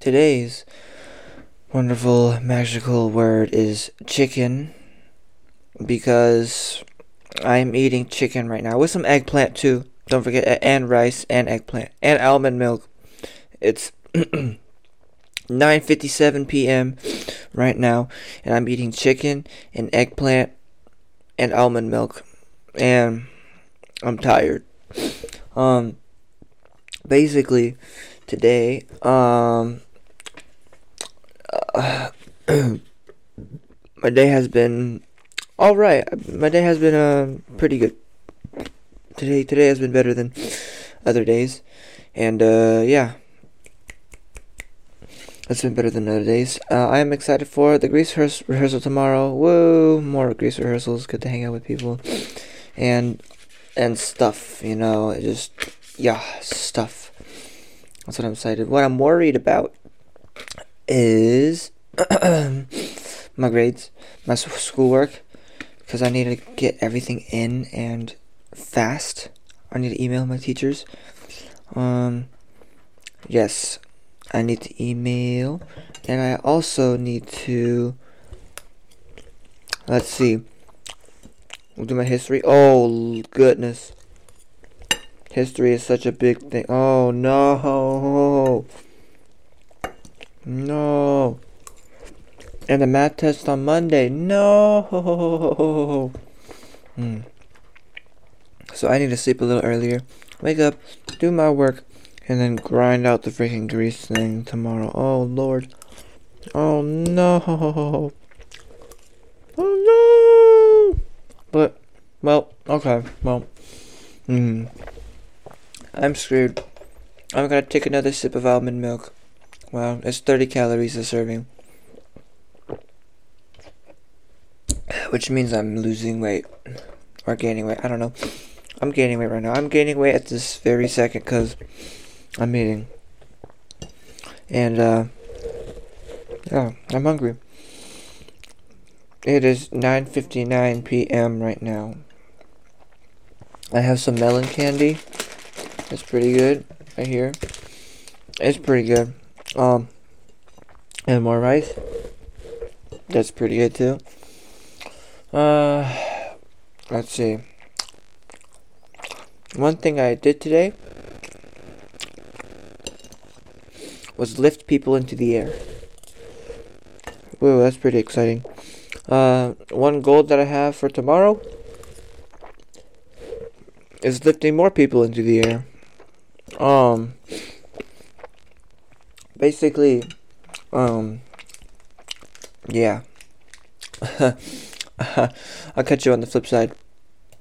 today's wonderful magical word is chicken because I'm eating chicken right now with some eggplant too. Don't forget and rice and eggplant and almond milk. It's 9:57 p.m. right now and I'm eating chicken and eggplant and almond milk and I'm tired. Um basically today um my day has been all right. My day has been uh, pretty good. Today today has been better than other days, and uh, yeah, it's been better than other days. Uh, I am excited for the Grease rehears- rehearsal tomorrow. Whoa, more Grease rehearsals. Good to hang out with people, and and stuff. You know, just yeah, stuff. That's what I'm excited. What I'm worried about is my grades, my schoolwork, because I need to get everything in and fast. I need to email my teachers. Um, yes, I need to email, and I also need to. Let's see. We'll do my history. Oh goodness. History is such a big thing. Oh no. No. And the math test on Monday. No. Hmm. So I need to sleep a little earlier. Wake up, do my work, and then grind out the freaking grease thing tomorrow. Oh lord. Oh no. Oh no. But well, okay. Well. Hmm. I'm screwed. I'm gonna take another sip of almond milk. Wow, it's 30 calories a serving. Which means I'm losing weight. Or gaining weight. I don't know. I'm gaining weight right now. I'm gaining weight at this very second because I'm eating. And, uh, yeah, I'm hungry. It is 9.59 p.m. right now. I have some melon candy. It's pretty good right here. It's pretty good. Um, and more rice. That's pretty good too. Uh, let's see. One thing I did today was lift people into the air. Whoa, that's pretty exciting. Uh, one goal that I have for tomorrow is lifting more people into the air. Um, basically, um, yeah. I'll catch you on the flip side.